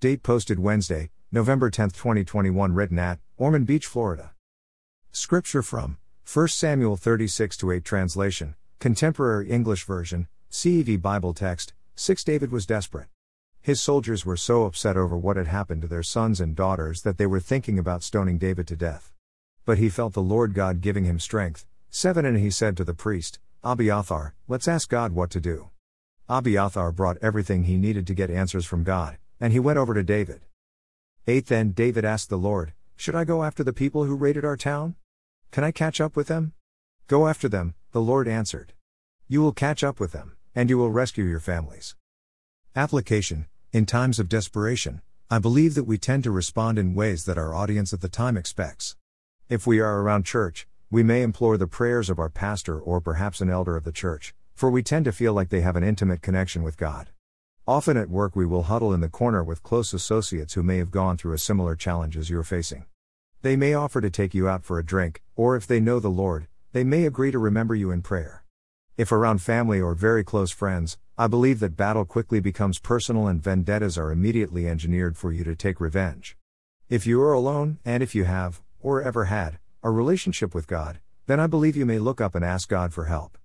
Date posted Wednesday, November 10, 2021, written at Ormond Beach, Florida. Scripture from 1 Samuel 36 8 translation, Contemporary English Version, CEV Bible text 6 David was desperate. His soldiers were so upset over what had happened to their sons and daughters that they were thinking about stoning David to death. But he felt the Lord God giving him strength. 7 And he said to the priest, Abiathar, let's ask God what to do. Abiathar brought everything he needed to get answers from God, and he went over to David. 8 Then David asked the Lord, Should I go after the people who raided our town? Can I catch up with them? Go after them, the Lord answered. You will catch up with them, and you will rescue your families. Application In times of desperation, I believe that we tend to respond in ways that our audience at the time expects. If we are around church, we may implore the prayers of our pastor or perhaps an elder of the church, for we tend to feel like they have an intimate connection with God. Often at work, we will huddle in the corner with close associates who may have gone through a similar challenge as you're facing. They may offer to take you out for a drink, or if they know the Lord, they may agree to remember you in prayer. If around family or very close friends, I believe that battle quickly becomes personal and vendettas are immediately engineered for you to take revenge. If you are alone, and if you have, or ever had, a relationship with God, then I believe you may look up and ask God for help.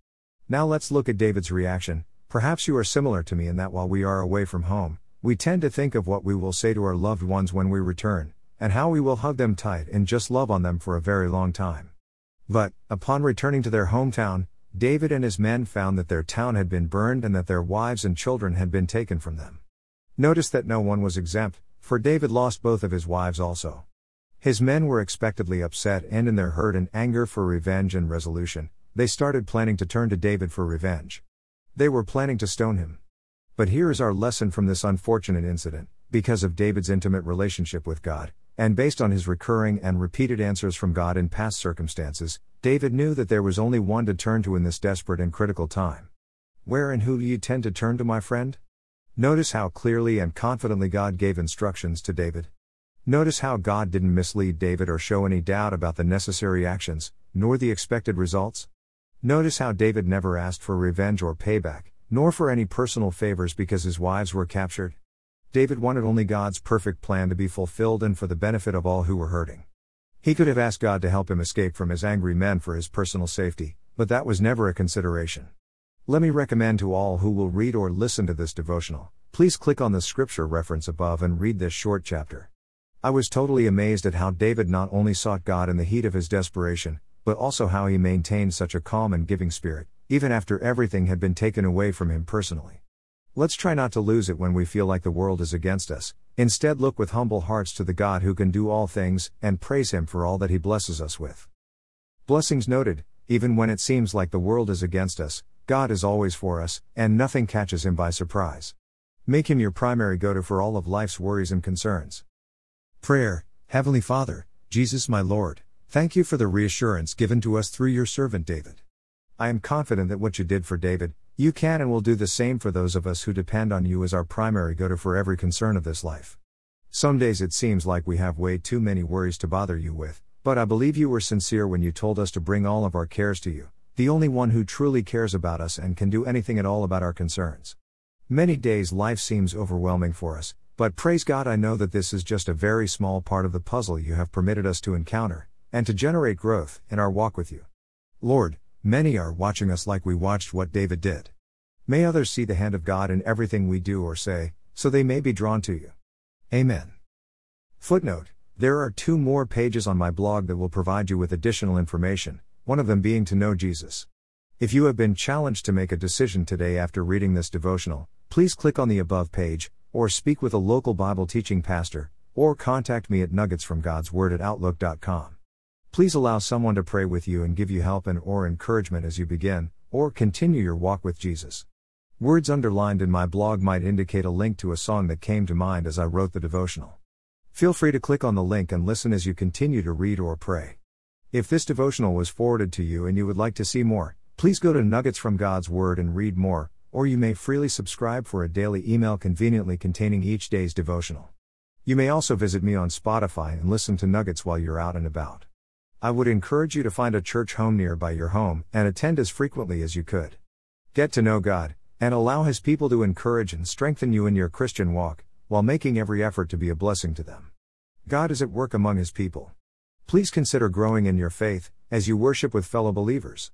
Now let's look at David's reaction, Perhaps you are similar to me in that while we are away from home, we tend to think of what we will say to our loved ones when we return, and how we will hug them tight and just love on them for a very long time. But, upon returning to their hometown, David and his men found that their town had been burned and that their wives and children had been taken from them. Notice that no one was exempt, for David lost both of his wives also. His men were expectedly upset and in their hurt and anger for revenge and resolution, they started planning to turn to David for revenge. They were planning to stone him. But here is our lesson from this unfortunate incident because of David's intimate relationship with God, and based on his recurring and repeated answers from God in past circumstances, David knew that there was only one to turn to in this desperate and critical time. Where and who do you tend to turn to, my friend? Notice how clearly and confidently God gave instructions to David. Notice how God didn't mislead David or show any doubt about the necessary actions, nor the expected results. Notice how David never asked for revenge or payback, nor for any personal favors because his wives were captured. David wanted only God's perfect plan to be fulfilled and for the benefit of all who were hurting. He could have asked God to help him escape from his angry men for his personal safety, but that was never a consideration. Let me recommend to all who will read or listen to this devotional, please click on the scripture reference above and read this short chapter. I was totally amazed at how David not only sought God in the heat of his desperation, but also how he maintained such a calm and giving spirit, even after everything had been taken away from him personally. Let's try not to lose it when we feel like the world is against us, instead, look with humble hearts to the God who can do all things, and praise Him for all that He blesses us with. Blessings noted, even when it seems like the world is against us, God is always for us, and nothing catches Him by surprise. Make Him your primary go to for all of life's worries and concerns. Prayer Heavenly Father, Jesus my Lord, Thank you for the reassurance given to us through your servant David. I am confident that what you did for David, you can and will do the same for those of us who depend on you as our primary go to for every concern of this life. Some days it seems like we have way too many worries to bother you with, but I believe you were sincere when you told us to bring all of our cares to you, the only one who truly cares about us and can do anything at all about our concerns. Many days life seems overwhelming for us, but praise God, I know that this is just a very small part of the puzzle you have permitted us to encounter, and to generate growth in our walk with you. Lord, many are watching us like we watched what David did. May others see the hand of God in everything we do or say, so they may be drawn to you. Amen. Footnote There are two more pages on my blog that will provide you with additional information, one of them being to know Jesus. If you have been challenged to make a decision today after reading this devotional, please click on the above page, or speak with a local Bible teaching pastor, or contact me at nuggetsfromgodsword at outlook.com. Please allow someone to pray with you and give you help and or encouragement as you begin or continue your walk with Jesus. Words underlined in my blog might indicate a link to a song that came to mind as I wrote the devotional. Feel free to click on the link and listen as you continue to read or pray. If this devotional was forwarded to you and you would like to see more, please go to Nuggets from God's Word and read more, or you may freely subscribe for a daily email conveniently containing each day's devotional. You may also visit me on Spotify and listen to Nuggets while you're out and about. I would encourage you to find a church home nearby your home and attend as frequently as you could. Get to know God, and allow His people to encourage and strengthen you in your Christian walk, while making every effort to be a blessing to them. God is at work among his people. Please consider growing in your faith as you worship with fellow believers.